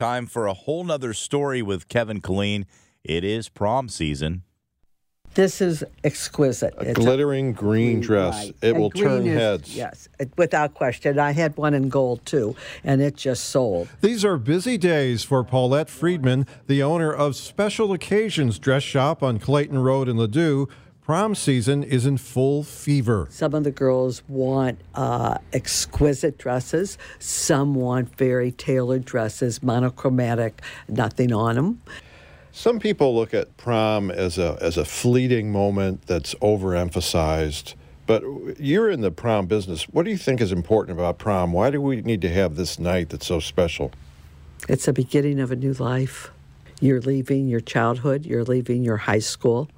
Time for a whole nother story with Kevin Killeen. It is prom season. This is exquisite. A It's glittering green dress. right. It And will turn is- heads. Yes, it- without question. I had one in gold too, and it just sold. These are busy days for Paulette Friedman, the owner of Special Occasions Dress Shop on Clayton Road in Ladue. Prom season is in full fever. Some of the girls want uh, exquisite dresses. Some want very tailored dresses, monochromatic, nothing on them. Some people look at prom as a as a fleeting moment that's overemphasized. But you're in the prom business. What do you think is important about prom? Why do we need to have this night that's so special? It's the beginning of a new life. You're leaving your childhood, you're leaving your high school,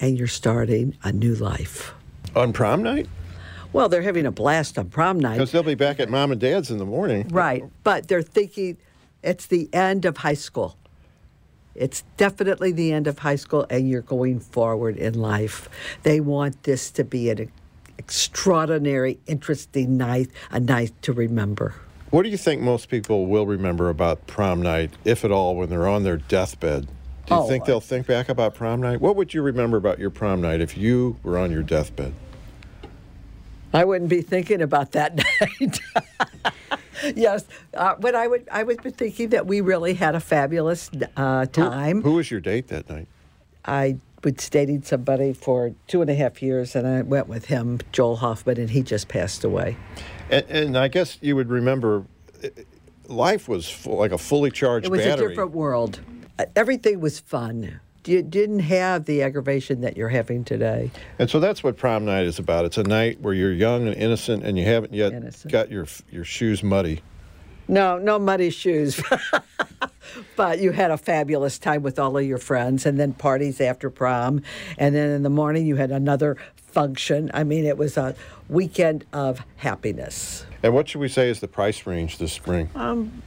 and you're starting a new life. On prom night? Well, they're having a blast on prom night. Because they'll be back at mom and dad's in the morning. Right. But they're thinking it's the end of high school. It's definitely the end of high school, and you're going forward in life. They want this to be an extraordinary, interesting night, a night to remember. What do you think most people will remember about prom night, if at all, when they're on their deathbed? Do you Oh, think they'll think back about prom night? What would you remember about your prom night if you were on your deathbed? I wouldn't be thinking about that night. yes, uh, but I would. I would be thinking that we really had a fabulous uh, time. Who was your date that night? I was dating somebody for two and a half years, and I went with him, Joel Hoffman, and he just passed away. And, and I guess you would remember life was full, like a fully charged It was battery. a different world. Everything was fun. You didn't have the aggravation that you're having today. And so that's what prom night is about. It's a night where you're young and innocent and you haven't yet Innocent. got your your shoes muddy. No, no muddy shoes. but you had a fabulous time with all of your friends, and then parties after prom. And then in the morning, you had another function. I mean, it was a weekend of happiness. And what should we say is the price range this spring? Um,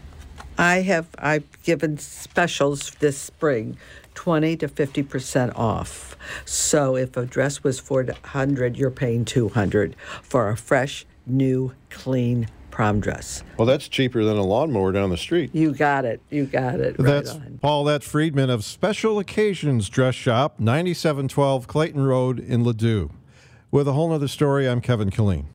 I have I've given specials this spring, twenty to fifty percent off. So if a dress was four hundred, you're paying two hundred for a fresh, new, clean prom dress. well, that's cheaper than a lawnmower down the street. You got it. You got it. Right That's on. Paulette Friedman of Special Occasions Dress Shop, 9712 Clayton Road in Ladue. With a whole nother story, I'm Kevin Killeen.